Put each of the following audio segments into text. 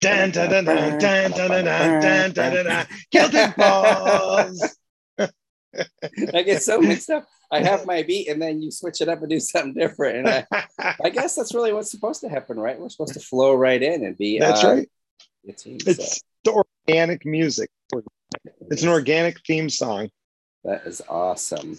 Dun, dun, dun, dun, dun, dun, dun, dun, dun, dun, dun, dun. Kilted Balls. I get so mixed up. I have my beat and then you switch it up and do something different. And I, I guess that's really what's supposed to happen, right? We're supposed to flow right in and be. That's uh, right. It's so the organic music. It's an organic theme song. that is awesome.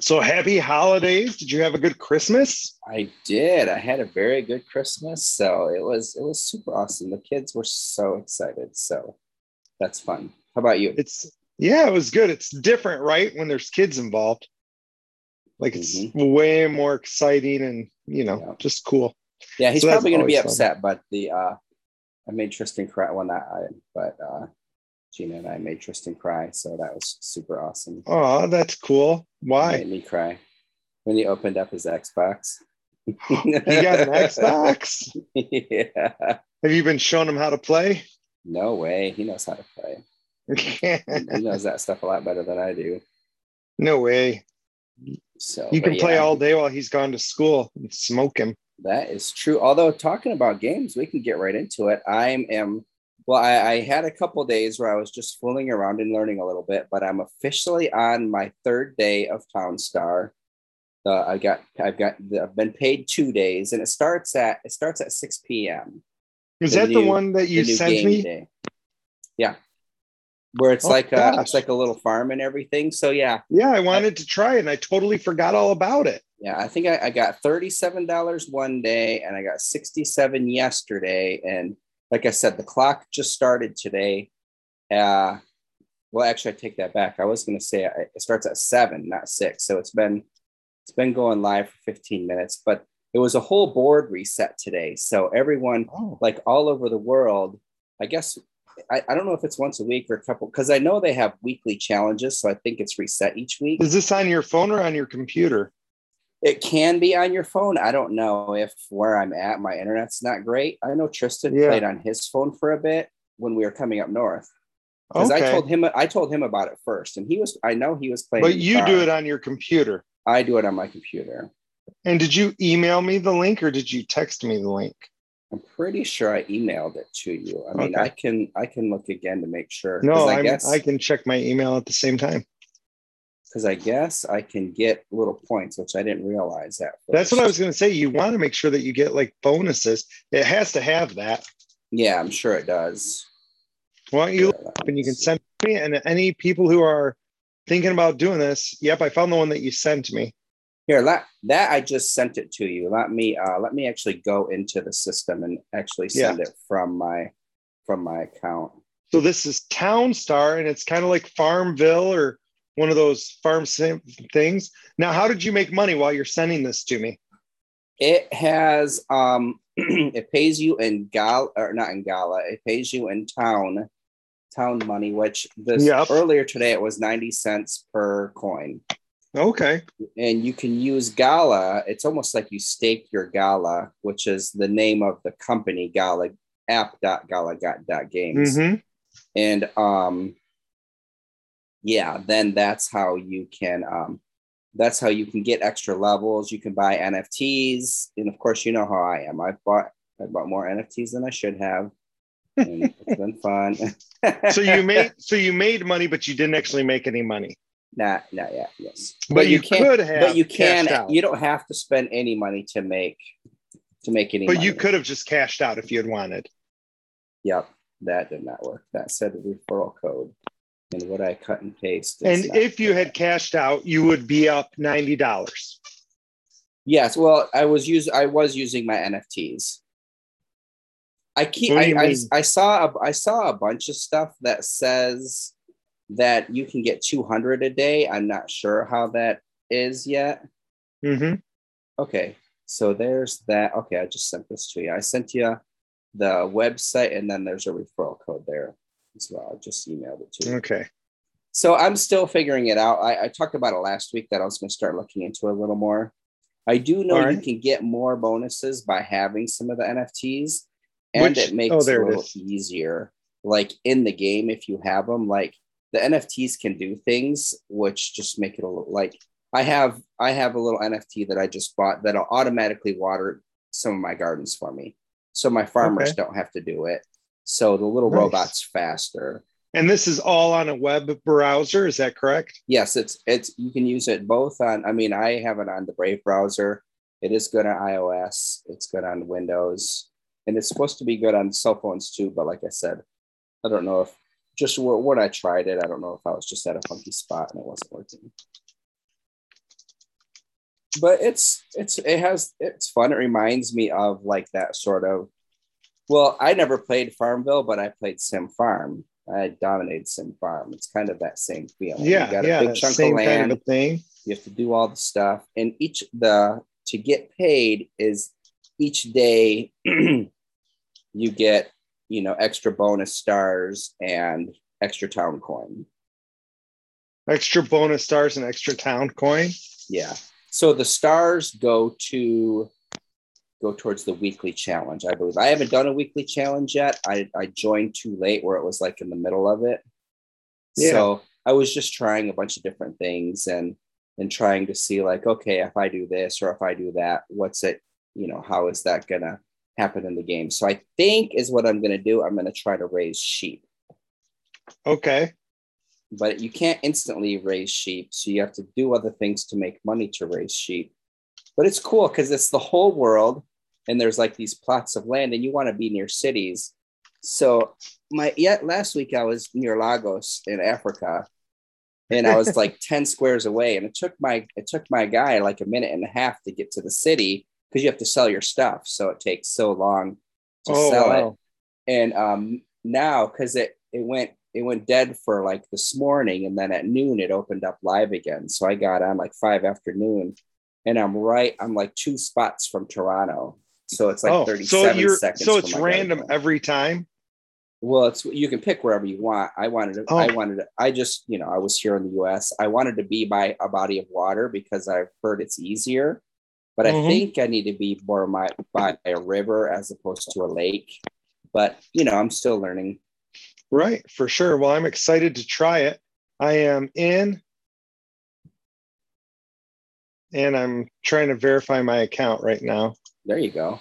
So happy holidays. Did you have a good Christmas? I did. I had a very good Christmas, so it was it was super awesome. The kids were so excited, so that's fun. How about you? It's yeah, it was good. It's different, right? When there's kids involved. Like it's way more exciting and you know, Yeah. just cool. Yeah, he's So probably going to be always fun. upset, but the uh, I made Tristan cry. Well, not I, but uh, Gina and I made Tristan cry, so that was super awesome. Oh, that's cool. Why? Made me cry when he opened up his Xbox. He got an Xbox. yeah. Have you been showing him how to play? No way. He knows how to play. He knows that stuff a lot better than I do. no way. So You can play yeah, all day while he's gone to school and smoke him. That is true. Although talking about games, we can get right into it. I am well. I, I had a couple days where I was just fooling around and learning a little bit, but I'm officially on my third day of Town Star. Uh, I got I've got I've been paid two days, and it starts at it starts at six p.m. Is The that the one that you sent me? day. Yeah, where it's Oh, like a, it's like a little farm and everything. So yeah, Yeah, I wanted to try it and I totally forgot all about it. Yeah, I think I, I got thirty-seven dollars one day, and I got sixty-seven yesterday. And like I said, the clock just started today. Uh, well, actually, I take that back. I was going to say it starts at seven, not six. So it's been it's been going live for fifteen minutes, but it was a whole board reset today. So everyone, Oh. like all over the world, I guess I, I don't know if it's once a week or a couple, because I know they have weekly challenges. So I think it's reset each week. Is this on your phone or on your computer? It can be on your phone. I don't know if where I'm at, my internet's not great. I know Tristan Yeah. played on his phone for a bit when we were coming up north. Because Okay. I told him I told him about it first, and he was I know he was playing. but you do it on your computer. I do it on my computer. And did you email me the link or did you text me the link? I'm pretty sure I emailed it to you. I mean, Okay. I can I can look again to make sure. No, I guess I can check my email at the same time. Because I guess I can get little points, which I didn't realize that. That's what I was going to say. You want to make sure that you get like bonuses. It has to have that. Yeah, I'm sure it does. Why don't you look and you can send me and any people who are thinking about doing this? Yep, I found the one that you sent me. Here, let, that I just sent it to you. Let me uh, let me actually go into the system and actually send it from my from my account. So this is Town Star, and it's kind of like Farmville or one of those farm sim things. Now, how did you make money while you're sending this to me? It has um it pays you in Gala or not in gala. It pays you in town town money, which this Yep. earlier today it was 90 cents per coin. Okay. And you can use Gala. It's almost like you stake your Gala, which is the name of the company, Gala app.gala.games. hmm and um yeah then that's how you can um that's how you can get extra levels you can buy nfts and of course you know how i am i've bought i bought more nfts than i should have and it's been fun So you made so you made money, but you didn't actually make any money. not not yet yes But, you, can could have. but you can you don't have to spend any money to make to make any But money. you could have just cashed out if you had wanted. yep that did not work that said a referral code and what i cut and paste And if you had cashed out, you would be up ninety dollars. Yes, well, I was use I was using my NFTs. I keep I, I. I saw a, I saw a bunch of stuff that says that you can get 200 a day. I'm not sure how that is yet. Mm-hmm. Okay, so there's that. Okay, I just sent this to you. I sent you the website and then there's a referral code there as well. I just emailed it to you. Okay. So I'm still figuring it out. I, I talked about it last week that I was going to start looking into it a little more. I do know All you can get more bonuses by having some of the NFTs, and Which- it makes oh, it a little is. easier. Like in the game, if you have them, like the NFTs can do things which just make it a little like I have I have a little NFT that I just bought that'll automatically water some of my gardens for me. So my farmers Okay. don't have to do it. So the little Nice. robot's faster. And this is all on a web browser, is that correct? Yes, it's it's you can use it both on I mean I have it on the Brave browser. It is good on iOS, it's good on Windows, and it's supposed to be good on cell phones too, but like I said, I don't know if just wh- when I tried it, I don't know if I was just at a funky spot and it wasn't working. But it's it's it has it's fun. It reminds me of like that sort of well, I never played Farmville, but I played Sim Farm. I dominated Sim Farm. It's kind of that same feeling. Yeah, you got yeah, big chunk same of land. kind of thing. you have to do all the stuff, and each the to get paid is each day you get you know extra bonus stars and extra town coin. Extra bonus stars and extra town coin. Yeah. So the stars go to go towards the weekly challenge, I believe. I haven't done a weekly challenge yet. I, I joined too late where it was like in the middle of it. Yeah. So I was just trying a bunch of different things and and trying to see like, okay, if I do this or if I do that, what's it, you know, how is that gonna happen in the game? So I think is what I'm gonna do. I'm gonna try to raise sheep Okay. but you can't instantly raise sheep. So you have to do other things to make money to raise sheep. But it's cool because it's the whole world and there's like these plots of land and you want to be near cities. So my yet last week I was near Lagos in Africa and I was like 10 squares away and it took my it took my guy like a minute and a half to get to the city because you have to sell your stuff. So it takes so long to Oh, sell it wow. and um now because it it went it went dead for like this morning and then at noon it opened up live again so i got on like five afternoon and i'm right i'm like two spots from toronto so it's like oh, 37 so you're seconds so it's random garden. every time. well it's you can pick wherever you want i wanted to i Oh. wanted to, i just you know i was here in the us i wanted to be by a body of water because i've heard it's easier but Mhm. i think i need to be more my, by a river as opposed to a lake but you know i'm still learning Right, for sure. Well, I'm excited to try it. I am in and I'm trying to verify my account right now. There you go.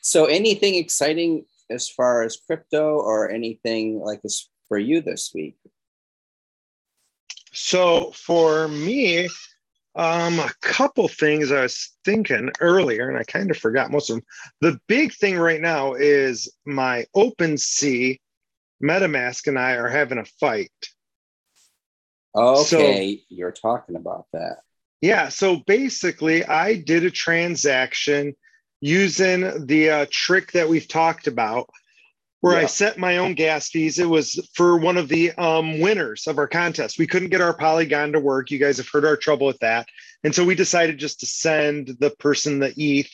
So, anything exciting as far as crypto or anything like this for you this week? So for me, um, a couple things I was thinking earlier, and I kind of forgot most of them. The big thing right now is my OpenSea MetaMask and I are having a fight. Okay, you're talking about that. Yeah. So basically, I did a transaction using the uh, trick that we've talked about, where I set my own gas fees. It was for one of the um, winners of our contest. We couldn't get our Polygon to work. You guys have heard our trouble with that. And so we decided just to send the person the ETH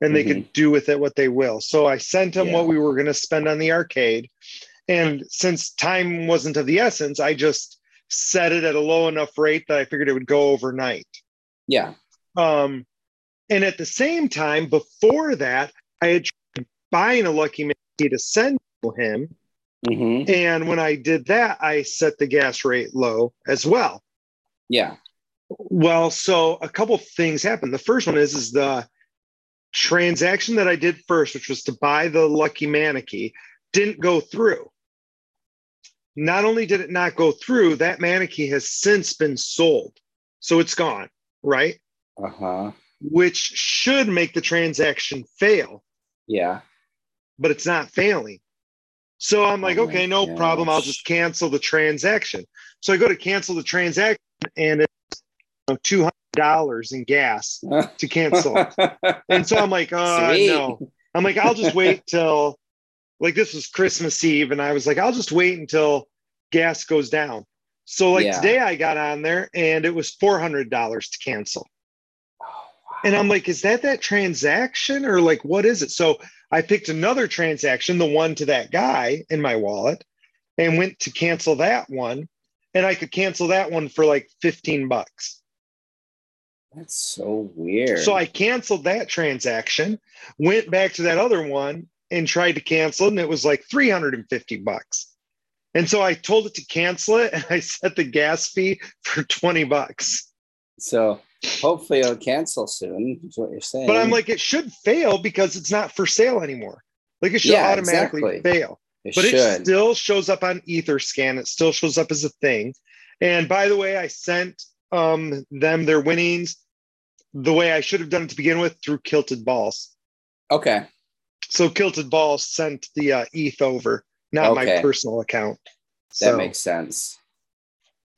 and they could do with it what they will. So I sent them Mm-hmm. Yeah. what we were going to spend on the arcade. And since time wasn't of the essence, I just set it at a low enough rate that I figured it would go overnight. Yeah. Um, and at the same time, before that, I had tried buying a Lucky Maneki to send to him. hmm And when I did that, I set the gas rate low as well. Yeah. Well, so a couple things happened. The first one is is the transaction that I did first, which was to buy the Lucky Maneki, didn't go through. Not only did it not go through, that Maneki has since been sold. So it's gone, right? Uh huh. Which should make the transaction fail, Yeah. but it's not failing. So I'm like, Oh okay, no problem. I'll just cancel the transaction. So I go to cancel the transaction and it's you know, $200 in gas to cancel. it. And so I'm like, uh, Sweet. no. I'm like, I'll just wait till, like, this was Christmas Eve. And I was like, I'll just wait until gas goes down. So, like, Yeah. today I got on there and it was $400 to cancel. And I'm like, is that that transaction or like, what is it? So I picked another transaction, the one to that guy in my wallet, and went to cancel that one. And I could cancel that one for like 15 bucks. That's so weird. So I canceled that transaction, went back to that other one and tried to cancel it, and it was like 350 bucks. And so I told it to cancel it and I set the gas fee for 20 bucks. So hopefully it'll cancel soon. Is what you're saying. But I'm like, it should fail because it's not for sale anymore. Like it should Yeah, automatically exactly. fail. it but should. it still shows up on EtherScan. It still shows up as a thing. And by the way, I sent um, them their winnings the way I should have done it to begin with through Kilted Balls. okay. So Kilted Balls sent the uh, ETH over, not my personal account. That So, makes sense.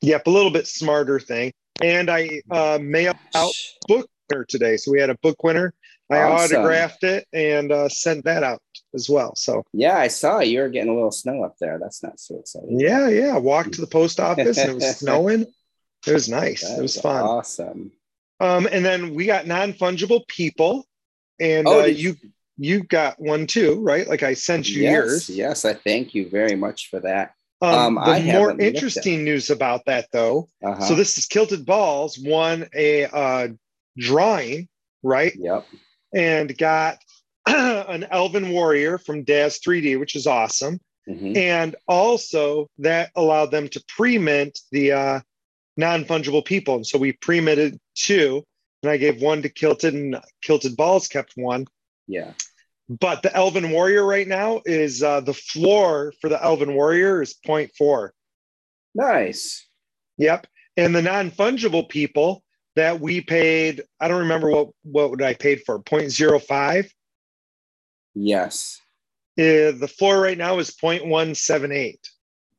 yep, a little bit smarter thing. And I uh, mailed out book winner today. So we had a book winner. I Awesome. autographed it and uh, sent that out as well. So Yeah, I saw you were getting a little snow up there. That's not so exciting. yeah, yeah. Walked to the post office and it was snowing. It was nice. That it was fun. Awesome. Um, and then we got non-fungible people, and Oh, uh, you you got one too, right? Like I sent you yes, yours. yes, I thank you very much for that. Um, Um, the more interesting news about that, though. Uh-huh. So this is Kilted Balls won a uh, drawing, right? yep. And got an Elven Warrior from Daz 3D, which is awesome. Mhm. And also that allowed them to pre-mint the uh, non-fungible people. And so we pre-minted two, and I gave one to Kilted, and Kilted Balls kept one. Yeah. But the Elven Warrior right now is uh, the floor for the Elven Warrior is 0.4. Nice. Yep. And the non-fungible people that we paid, I don't remember what what would I paid for, 0.05. Yes. Uh, the floor right now is 0.178.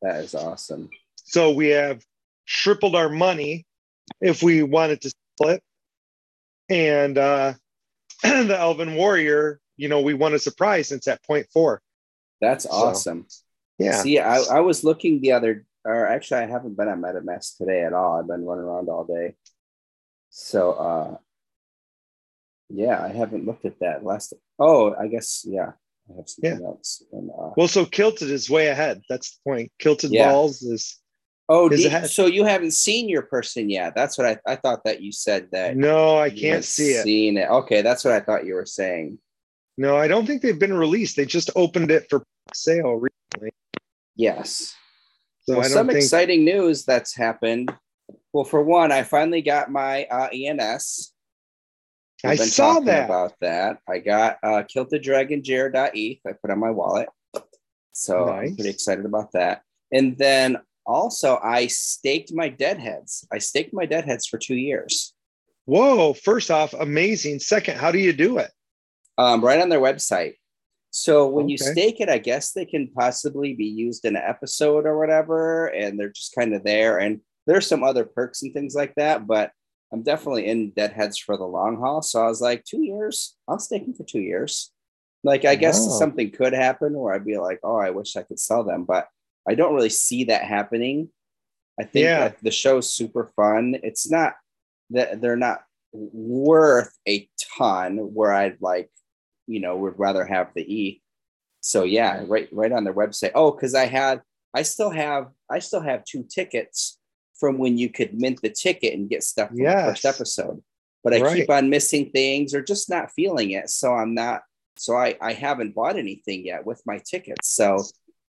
That is awesome. So we have tripled our money if we wanted to split. And uh, the Elven Warrior, you know, we won a surprise since at four. That's So, awesome. Yeah. See, I, I was looking the other, or actually, I haven't been at MetaMask today at all. I've been running around all day. So, uh, yeah, I haven't looked at that last. Oh, I guess, yeah, I have something else. And, uh, Well, so Kilted is way ahead. That's the point. Kilted Yeah. Balls is oh, is so you haven't seen your person yet? That's what I, I thought that you said that. no, I can't see it. Seen it. Okay, that's what I thought you were saying. No, I don't think they've been released. They just opened it for sale recently. Yes. So well, I some think exciting news that's happened. Well, for one, I finally got my uh, ENS. I We've been saw that. about that. I got uh, Kilt the Dragon Jared.eth. I put on my wallet. So I'm pretty excited about that. And then also, I staked my deadheads. I staked my deadheads for two years. Whoa, first off, amazing. Second, how do you do it? Um, right on their website. So when you stake it, I guess they can possibly be used in an episode or whatever, and they're just kind of there. And there's some other perks and things like that, but I'm definitely in Deadheads for the long haul. So I was like, two years, I'll stake them for two years. Like I guess Wow. something could happen where I'd be like, oh, I wish I could sell them, but I don't really see that happening. I think Yeah. that the show's super fun. It's not that they're not worth a ton where I'd like, you know, would rather have the E. So yeah, right, right on their website. Oh, because I had, I still have, I still have two tickets from when you could mint the ticket and get stuff from the first episode. But I keep on missing things or just not feeling it. So I'm not, so I, I haven't bought anything yet with my tickets. So,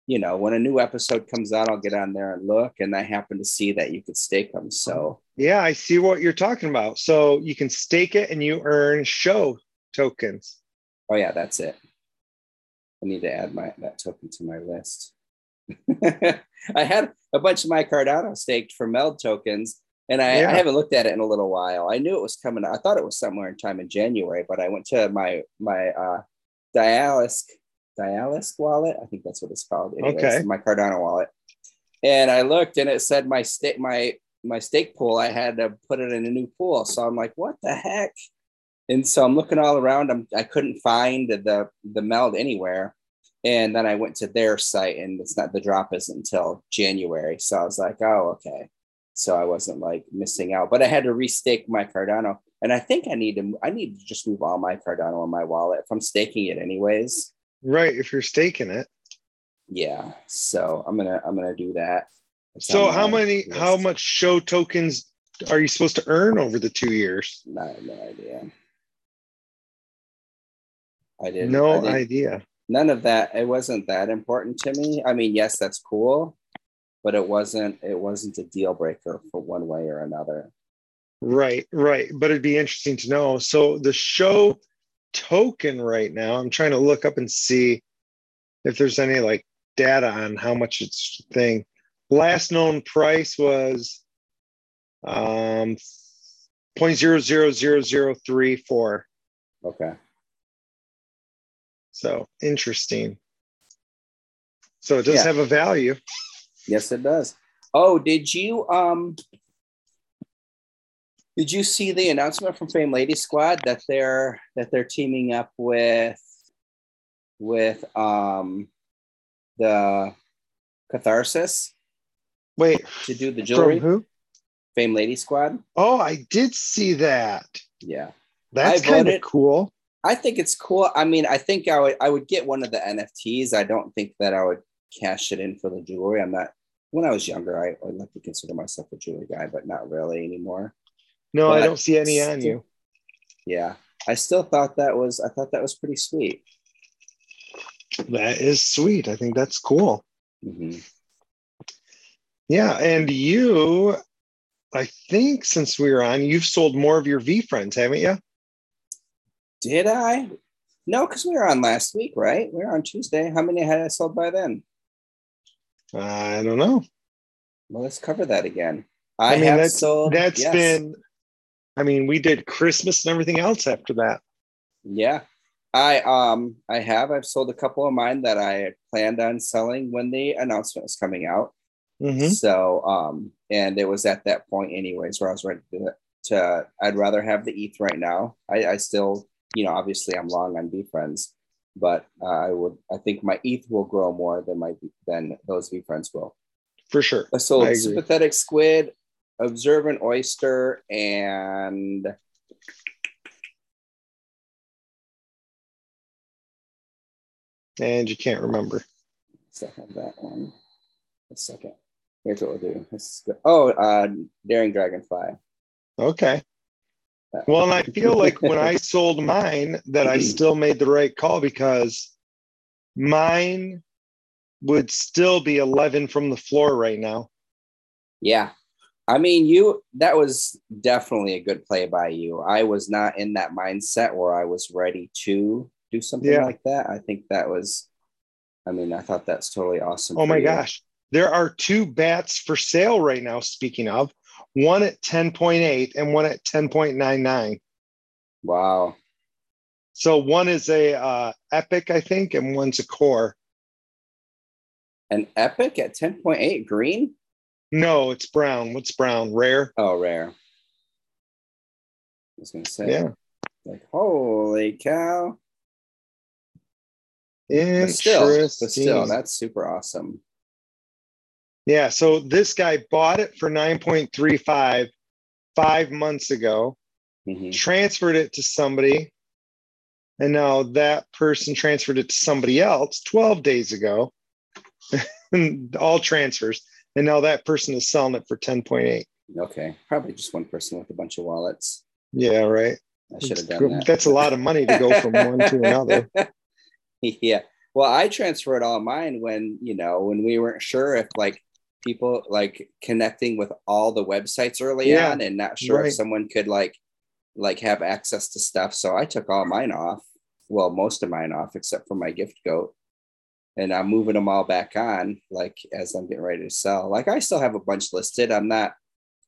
you know, when a new episode comes out, I'll get on there and look. And I happen to see that you could stake them. So Yeah, I see what you're talking about. So you can stake it and you earn show tokens. Oh yeah, that's it. I need to add my that token to my list. I had a bunch of my Cardano staked for Meld tokens, and I, Yeah. I haven't looked at it in a little while. I knew it was coming. I thought it was somewhere in time in January, but I went to my my uh, Dialisk Dialisk wallet. I think that's what it's called. Anyways, Okay. my Cardano wallet, and I looked, and it said my stake my my stake pool. I had to put it in a new pool, so I'm like, what the heck? And so I'm looking all around. I'm I couldn't find the the meld anywhere, and then I went to their site, and it's not the drop isn't until January. So I was like, oh okay. So I wasn't like missing out, but I had to restake my Cardano, and I think I need to I need to just move all my Cardano in my wallet if I'm staking it anyways. Right, if you're staking it. Yeah, so I'm gonna I'm gonna do that. It's So how many list. how much show tokens are you supposed to earn over the two years? I have no idea. I didn't. No I didn't- idea. none of that it wasn't that important to me i mean yes that's cool but it wasn't it wasn't a deal breaker for one way or another Right, right. But it'd be interesting to know. So the show token right now, I'm trying to look up and see if there's any like data on how much it's thing. Last known price was um 0.000034. Okay. So interesting. So it does Yeah. have a value. Yes, it does. Oh, did you um did you see the announcement from Fame Lady Squad that they're that they're teaming up with with um the Catharsis Wait, to do the from jewelry? who? Fame Lady Squad? Oh, I did see that. Yeah. That's kind of cool. I think it's cool. I mean, I think I would I would get one of the NFTs. I don't think that I would cash it in for the jewelry. I'm not when I was younger, I would like to consider myself a jewelry guy, but not really anymore. No, I don't see any on you. Yeah. I still thought that was I thought that was pretty sweet. That is sweet. I think that's cool. hmm Yeah, and you, I think since we were on, you've sold more of your VeeFriends, haven't you? Did I? No, because we were on last week, right? We were on Tuesday. How many had I sold by then? I don't know. Well, let's cover that again. I, I mean, have that's sold. that's yes. been. I mean, we did Christmas and everything else after that. Yeah. I um I have I've sold a couple of mine that I planned on selling when the announcement was coming out. Mhm. So um and it was at that point anyways where I was ready to, to I'd rather have the ETH right now. I, I still, you know, obviously I'm long on VeeFriends, but uh, I would I think my ETH will grow more than my than those VeeFriends will. For sure. I sold I agree. sympathetic squid, observant oyster, and And you can't remember. second that one. A second. Here's what we'll do. This is good. Oh, uh, daring dragonfly. Okay. Well, and I feel like when I sold mine that I still made the right call because mine would still be 11 from the floor right now. Yeah. I mean, you that was definitely a good play by you. I was not in that mindset where I was ready to do something Yeah. like that. I think that was I mean, I thought that's totally awesome. Oh my you. gosh. There are two bats for sale right now, speaking of one at 10.8 and one at 10.99. Wow. So one is a uh, epic, I think, and one's a core. An epic at 10.8 green? No, it's brown. What's brown? Rare. Oh, rare. I was gonna say, Yeah. like, holy cow. But still, but still, that's super awesome. Yeah. So this guy bought it for 9.35 five months ago, Mhm. transferred it to somebody, and now that person transferred it to somebody else 12 days ago. All transfers. And now that person is selling it for 10.8. Okay, probably just one person with a bunch of wallets. Yeah, right. I should have done that. That's a lot of money to go from one to another. yeah. Well, I transferred all mine when, you know, when we weren't sure if like people like connecting with all the websites early Yeah, on and not sure right. if someone could like like have access to stuff. So I took all mine off. Well, most of mine off except for my gift goat. And I'm moving them all back on like as I'm getting ready to sell. Like I still have a bunch listed. I'm not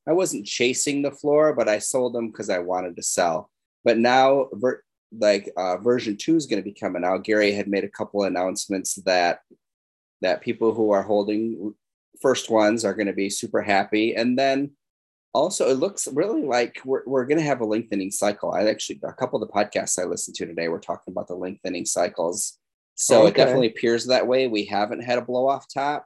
I wasn't chasing the floor, but I sold them because I wanted to sell. But now ver- like uh, version two is going to be coming out. Gary had made a couple announcements that that people who are holding first ones are going to be super happy, and then also it looks really like we're, we're going to have a lengthening cycle. I actually a couple of the podcasts I listened to today were talking about the lengthening cycles, so it definitely appears that way. We haven't had a blow off top,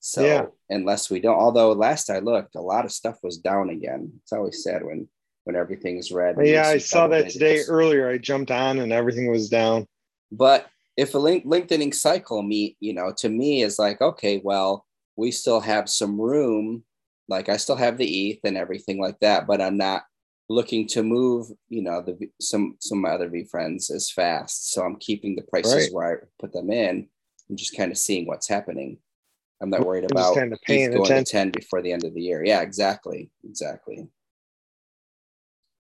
so Yeah. unless we don't, although last I looked, a lot of stuff was down again. It's always sad when when everything's red. Yeah, I saw that today earlier. I jumped on and everything was down. But if a link, lengthening cycle meet, you know, to me is like, okay, well, we still have some room. Like I still have the ETH and everything like that, but I'm not looking to move, you know, the some some of my other VeeFriends as fast. So I'm keeping the prices Right. where I put them in and just kind of seeing what's happening. I'm not worried about kinda paying going attention. to 10 before the end of the year. Yeah, exactly. Exactly.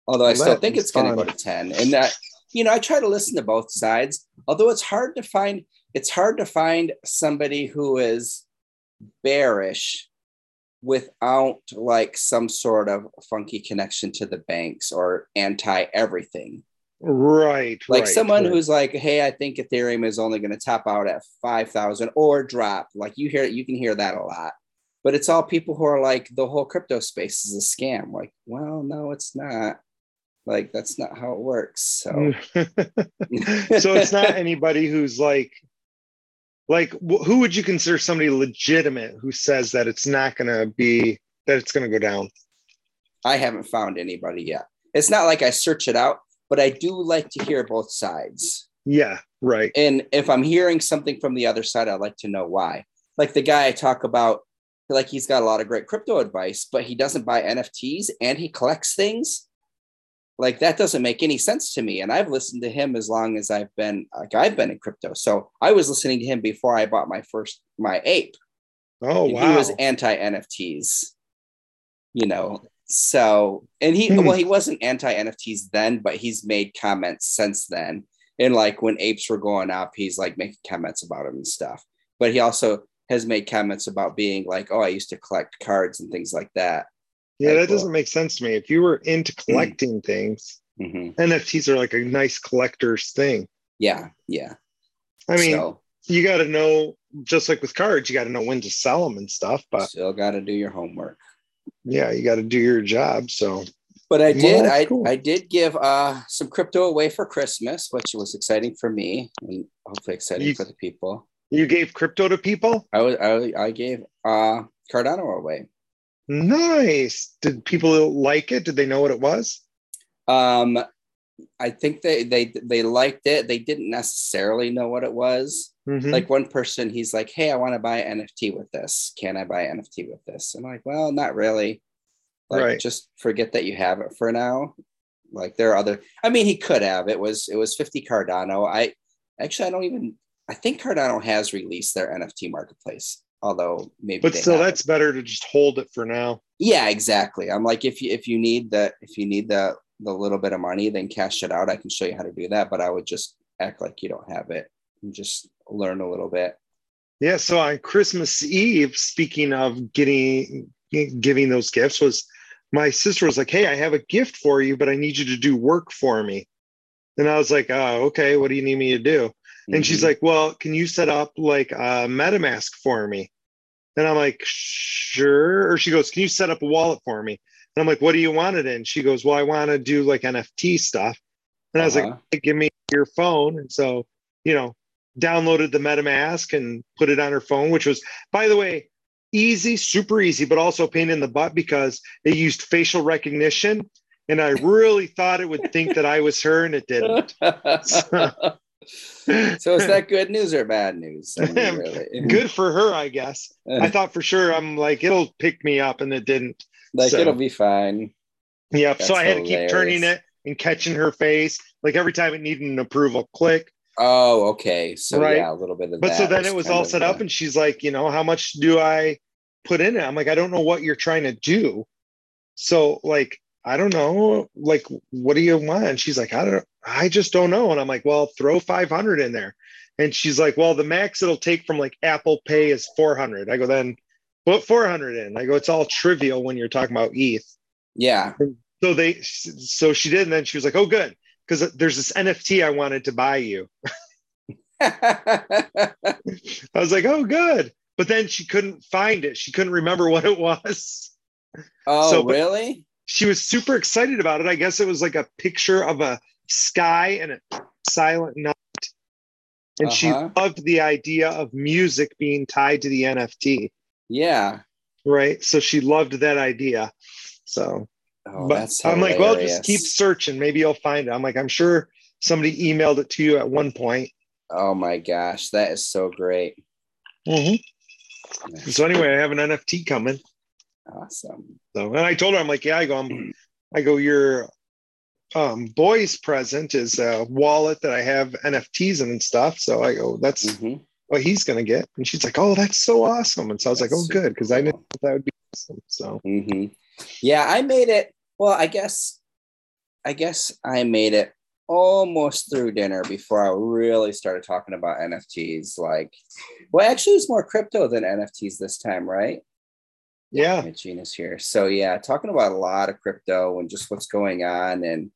Although I Well, still think it's going to go to 10. And that, you know, I try to listen to both sides, although it's hard to find, it's hard to find somebody who is bearish without like some sort of funky connection to the banks or anti everything. Right. Like right, someone right. who's like, hey, I think Ethereum is only going to top out at 5,000 or drop. Like you hear, you can hear that a lot. But it's all people who are like, the whole crypto space is a scam. Like, well, no, it's not. Like, that's not how it works. So, so it's not anybody who's like like wh- who would you consider somebody legitimate who says that it's not going to be that it's going to go down I haven't found anybody yet. It's not like I search it out, but I do like to hear both sides. yeah right And if I'm hearing something from the other side, I'd like to know why. Like the guy I talk about, like he's got a lot of great crypto advice, but he doesn't buy NFTs and he collects things. Like that doesn't make any sense to me. And I've listened to him as long as I've been like I've been in crypto. So I was listening to him before I bought my first my ape. oh And wow He was anti NFTs, you know. So, and he, Hmm. well, he wasn't anti NFTs then, but he's made comments since then. And like when apes were going up, he's like making comments about them and stuff. But he also has made comments about being like, oh, I used to collect cards and things like that. Yeah that doesn't make sense to me if you were into collecting things Mhm. nfts are like a nice collector's thing Yeah. Yeah. i mean so, you got to know just like with cards you got to know when to sell them and stuff but still got to do your homework. yeah you got to do your job so But I did, I, cool. I did give uh, some crypto away for Christmas, which was exciting for me and hopefully exciting You- for the people. you gave crypto to people I was I, I gave uh Cardano away. Nice did people like it did they know what it was Um I think they they they liked it. They didn't necessarily know what it was. Mhm. Like one person, he's like, "Hey, I want to buy NFT with this. Can I buy NFT with this?" I'm like, "Well, not really. Like, Right. just forget that you have it for now." Like there are other. I mean, he could have. It was it was 50 Cardano. I actually I don't even. I think Cardano has released their NFT marketplace, although maybe. but still haven't. that's better to just hold it for now Yeah, exactly. I'm like, if you if you need the if you need the the little bit of money, then cash it out. I can show you how to do that, but I would just act like you don't have it and just learn a little bit. Yeah. So on Christmas Eve, speaking of getting giving those gifts, was my sister was like, "Hey, I have a gift for you, but I need you to do work for me." And I was like, "Oh, okay. What do you need me to do?" And she's Mhm. like, "Well, can you set up like a MetaMask for me?" And I'm like, "Sure." Or she goes, "Can you set up a wallet for me?" And I'm like, "What do you want it in?" She goes, "Well, I want to do like NFT stuff." And I was like, Uh-huh. "Hey, "Give me your phone." And so, you know, downloaded the MetaMask and put it on her phone, which was, by the way, easy, super easy, but also pain in the butt because it used facial recognition. And I really thought it would think that I was her, and it didn't. so is that good news or bad news? I mean, really. Good for her, I guess. I thought for sure I'm like, it'll pick me up, and it didn't. like so- it'll be fine. Yep. so I had to keep turning it and catching her face. Like every time it needed an approval, click. Oh, okay. So Right. yeah, a little bit of But so then it was all set up, and she's like, you know, how much do I put in it? I'm like, I don't know what you're trying to do. So like, I don't know. Like, what do you want? And she's like, I don't. I just don't know. And I'm like, well, throw 500 in there. And she's like, well, the max it'll take from like Apple Pay is 400. I go, then put 400 in. I go, it's all trivial when you're talking about ETH. yeah. So they, so she did, and then she was like, oh, good, because there's this NFT I wanted to buy you. I was like, oh, good. But then she couldn't find it. She couldn't remember what it was. oh, So, but- really? She was super excited about it. I guess it was like a picture of a sky and a silent night. And she Uh-huh. loved the idea of music being tied to the NFT. Yeah. Right. So she loved that idea. So, Oh, but that's I'm like, well, just keep searching. Maybe you'll find it. I'm like, I'm sure somebody emailed it to you at one point. Oh my gosh, that is so great. So anyway, I have an NFT coming. Awesome. So, and I told her, I'm like, yeah, I go, I'm, I go, your um, boy's present is a wallet that I have NFTs in and stuff. So I go, that's Mhm. what he's going to get. And she's like, oh, that's so awesome. And so I was That's like, oh, good. Cause I knew that would be awesome. So hmm Yeah, I made it. Well, I guess I guess I made it almost through dinner before I really started talking about NFTs. Like, well, actually, it's more crypto than NFTs this time, right? Yeah. Gina's here. So, yeah, talking about a lot of crypto and just what's going on. And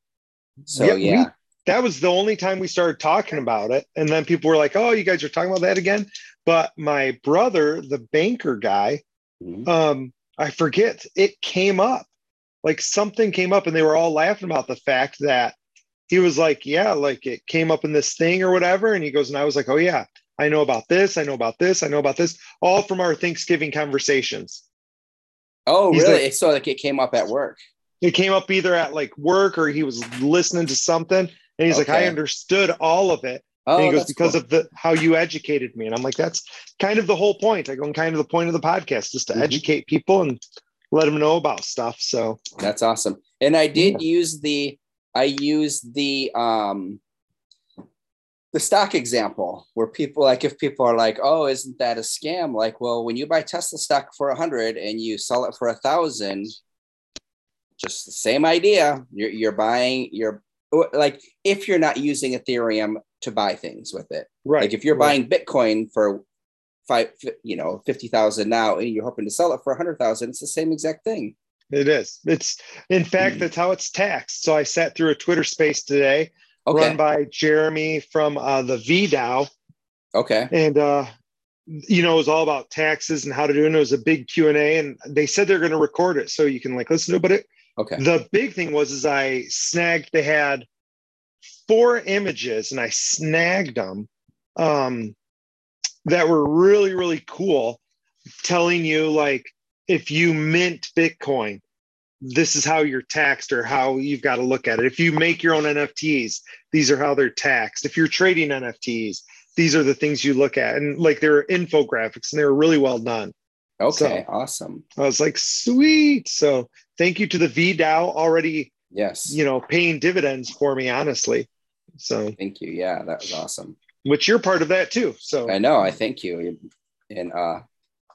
so, yeah. yeah. We, that was the only time we started talking about it. And then people were like, oh, you guys are talking about that again. But my brother, the banker guy, mm-hmm. um, I forget, it came up. Like something came up and they were all laughing about the fact that he was like, Yeah, like it came up in this thing or whatever. And he goes, and I was like, Oh, yeah, I know about this. I know about this. I know about this, all from our Thanksgiving conversations. Oh, He's really? Like, so like it came up at work. It came up either at like work or he was listening to something. And he's okay. like, I understood all of it. Oh, and he goes, because cool. of the how you educated me. And I'm like, that's kind of the whole point. I go, kind of the point of the podcast, is to mm-hmm. educate people and let them know about stuff. So that's awesome. And I did yeah. use the I used the um the stock example where people like if people are like, oh, isn't that a scam? Like, well, when you buy Tesla stock for a hundred and you sell it for a thousand, just the same idea. You're you're buying you're like if you're not using Ethereum to buy things with it. Right. Like if you're right. buying Bitcoin for five, you know, 50,000 now and you're hoping to sell it for a hundred thousand, it's the same exact thing. It is. It's in fact, mm. that's how it's taxed. So I sat through a Twitter space today okay. run by Jeremy from uh, the VDAO. Okay. And, uh, you know, it was all about taxes and how to do it. And it was a big Q and A, and they said they're going to record it so you can like listen to it. But it, okay. The big thing was is I snagged. They had four images, and I snagged them um, that were really really cool, telling you like if you mint Bitcoin, this is how you're taxed or how you've got to look at it. If you make your own NFTs, these are how they're taxed. If you're trading NFTs, these are the things you look at. And like there are infographics and they were really well done. Okay, so awesome. I was like, sweet. So thank you to the VDAO already. Yes. You know, paying dividends for me, honestly. So thank you. Yeah, that was awesome. Which you're part of that too. So I know. I thank you. And uh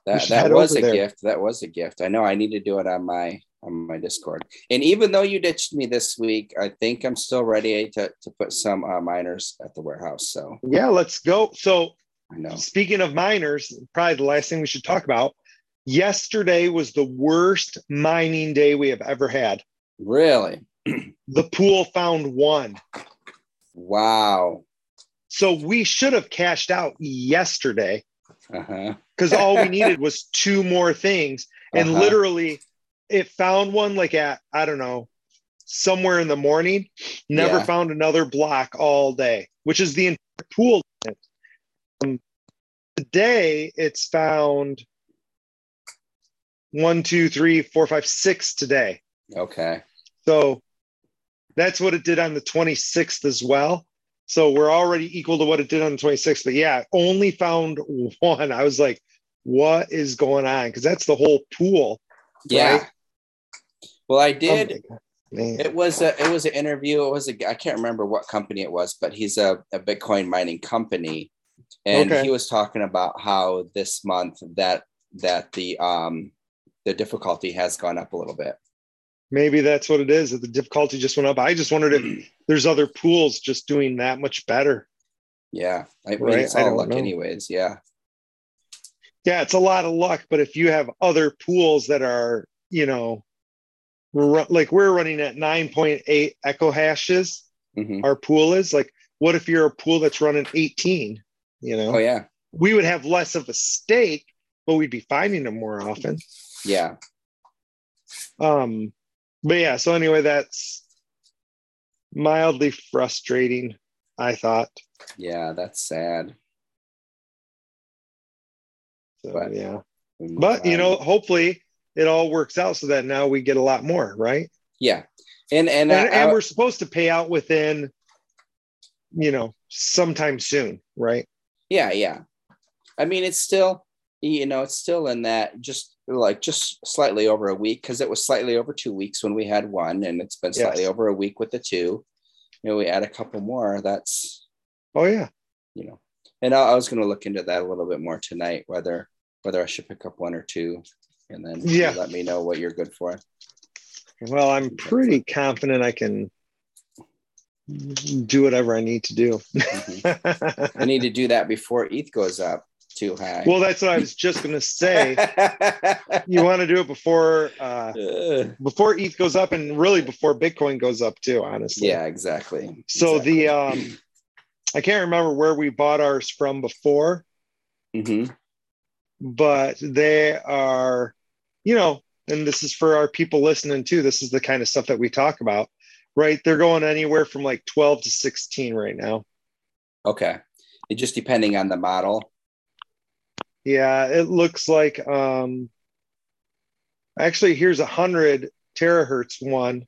that that was a there. gift. That was a gift. I know I need to do it on my on my Discord. And even though you ditched me this week, I think I'm still ready to to put some uh, miners at the warehouse. So yeah, let's go. So I know. Speaking of miners, probably the last thing we should talk about. Yesterday was the worst mining day we have ever had. Really? the pool found one. Wow. So we should have cashed out yesterday because uh-huh. all we needed was two more things. And uh-huh. literally, it found one like at, I don't know, somewhere in the morning, never yeah. found another block all day, which is the entire pool. Um, today, it's found one, two, three, four, five, six today. Okay. So that's what it did on the 26th as well. So we're already equal to what it did on the 26th. But yeah, only found one. I was like, what is going on? Because that's the whole pool. Yeah. Right? Well, I did. Oh it was a it was an interview. It was a I can't remember what company it was, but he's a, a Bitcoin mining company, and okay. he was talking about how this month that that the um the difficulty has gone up a little bit maybe that's what it is that the difficulty just went up i just wondered if there's other pools just doing that much better yeah i mean right? it's all luck know. anyways yeah yeah it's a lot of luck but if you have other pools that are you know like we're running at 9.8 exahashes mm-hmm. our pool is like what if you're a pool that's running 18 you know oh yeah we would have less of a stake but we'd be finding them more often yeah um but yeah, so anyway, that's mildly frustrating, I thought. Yeah, that's sad. So, but yeah. But you know, hopefully it all works out so that now we get a lot more, right? Yeah. And and and, uh, and we're supposed to pay out within you know, sometime soon, right? Yeah, yeah. I mean, it's still you know, it's still in that just like just slightly over a week because it was slightly over two weeks when we had one, and it's been slightly yes. over a week with the two. You know, we add a couple more. That's oh yeah, you know. And I, I was going to look into that a little bit more tonight, whether whether I should pick up one or two, and then yeah, let me know what you're good for. Well, I'm pretty confident I can do whatever I need to do. I need to do that before ETH goes up too high. well, that's what I was just going to say. you want to do it before uh, before ETH goes up, and really before Bitcoin goes up too. Honestly, yeah, exactly. So exactly. the um, I can't remember where we bought ours from before, Mhm. but they are, you know, and this is for our people listening too. This is the kind of stuff that we talk about, right? They're going anywhere from like 12 to 16 right now. okay, it just depending on the model. Yeah, it looks like um actually here's a hundred terahash one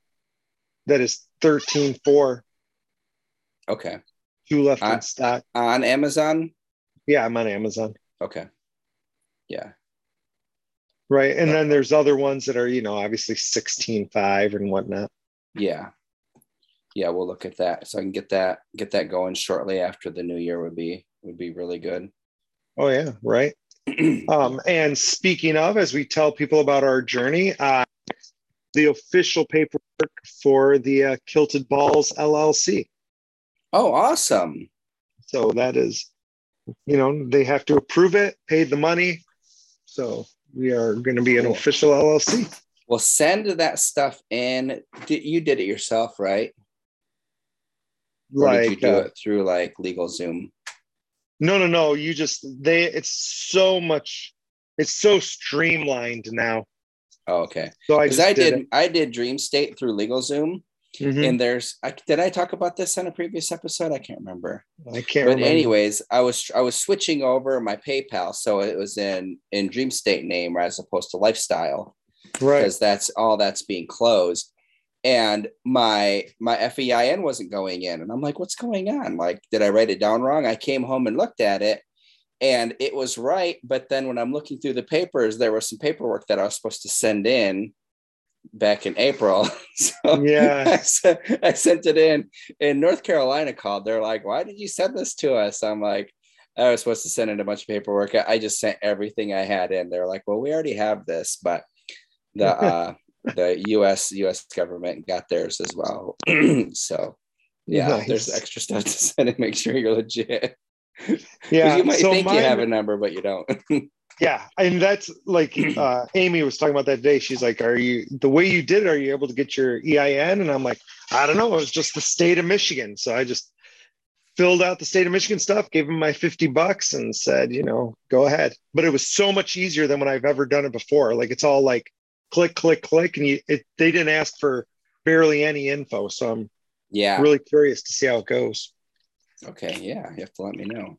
that is 13.4, Okay, two left on, in stock. on Amazon. Yeah, I'm on Amazon. Okay, yeah, Right. And then there's other ones that are, you know, obviously 16.5 and whatnot. yeah, yeah. We'll look at that. So I can get that get that going shortly after the new year would be would be really good. Oh yeah, right. Um, and speaking of, as we tell people about our journey, uh, the official paperwork for the uh, Kilted Balls LLC. oh, awesome. So that is, you know, they have to approve it, paid the money. So we are going to be an official LLC. Well, send that stuff in. You did it yourself, right? Or did you do uh, it through like Legal Zoom? no, no, no. You just they. It's so much. It's so streamlined now. Oh, okay. So I Because just I did, it. I did Dream State through Legal Zoom, Mhm. and there's I, did I talk about this on a previous episode? I can't remember. I can't But remember. anyways, I was I was switching over my PayPal, so it was in in Dream State name as opposed to Lifestyle right. because that's all that's being closed. And my my FEIN wasn't going in, and I'm like, what's going on? Like, did I write it down wrong? I came home and looked at it, and it was right. But then when I'm looking through the papers, there was some paperwork that I was supposed to send in back in April. so Yeah. I sent, I sent it in, and North Carolina called. They're like, "Why did you send this to us?" I'm like, "I was supposed to send in a bunch of paperwork. I just sent everything I had in." They're like, "Well, we already have this, but the uh, the U.S. U.S. government got theirs as well." so. Yeah, Nice. there's extra stuff to send and make sure you're legit. Yeah. you might so think you have a number, but you don't. Yeah, and that's like uh, Amy was talking about that today. She's like, "Are you the way you did it? Are you able to get your EIN?" And I'm like, "I don't know. It was just the state of Michigan." So I just filled out the state of Michigan stuff, gave them my 50 bucks, and said, "You know, go ahead." But it was so much easier than when I've ever done it before. Like it's all like click, click, click, and you it, they didn't ask for barely any info. So I'm yeah. really curious to see how it goes. Okay. Yeah. You have to let me know.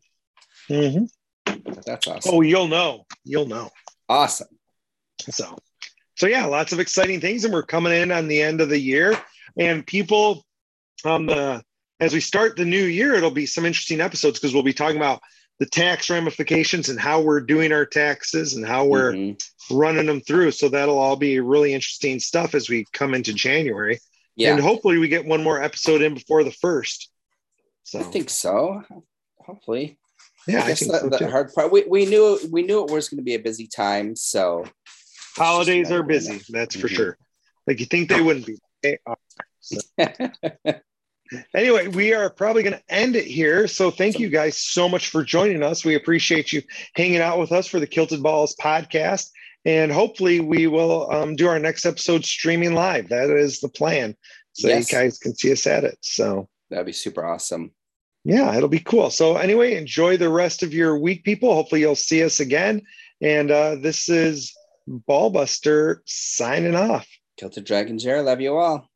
Mhm. That's awesome. Oh, you'll know. You'll know. awesome. So, so yeah, lots of exciting things, and we're coming in on the end of the year, and people, um, the as we start the new year, it'll be some interesting episodes because we'll be talking about the tax ramifications and how we're doing our taxes and how we're Mhm. running them through. So that'll all be really interesting stuff as we come into January, Yeah. and hopefully we get one more episode in before the first. So I think so. Hopefully. Yeah, I I, guess think the, so the hard part we, we knew we knew it was going to be a busy time. So Holidays are busy, one. that's for Mhm. sure. Like you think they wouldn't be. They are. Mm-hmm. Anyway, we are probably going to end it here. So thank you guys so much for joining us. We appreciate you hanging out with us for the Kilted Balls podcast. And hopefully we will um, do our next episode streaming live. That is the plan. So Yes. you guys can see us at it. So That'd be super awesome. Yeah, it'll be cool. So anyway, enjoy the rest of your week, people. Hopefully you'll see us again. And uh, this is Ballbuster signing off. Kilted Dragons here. Love you all.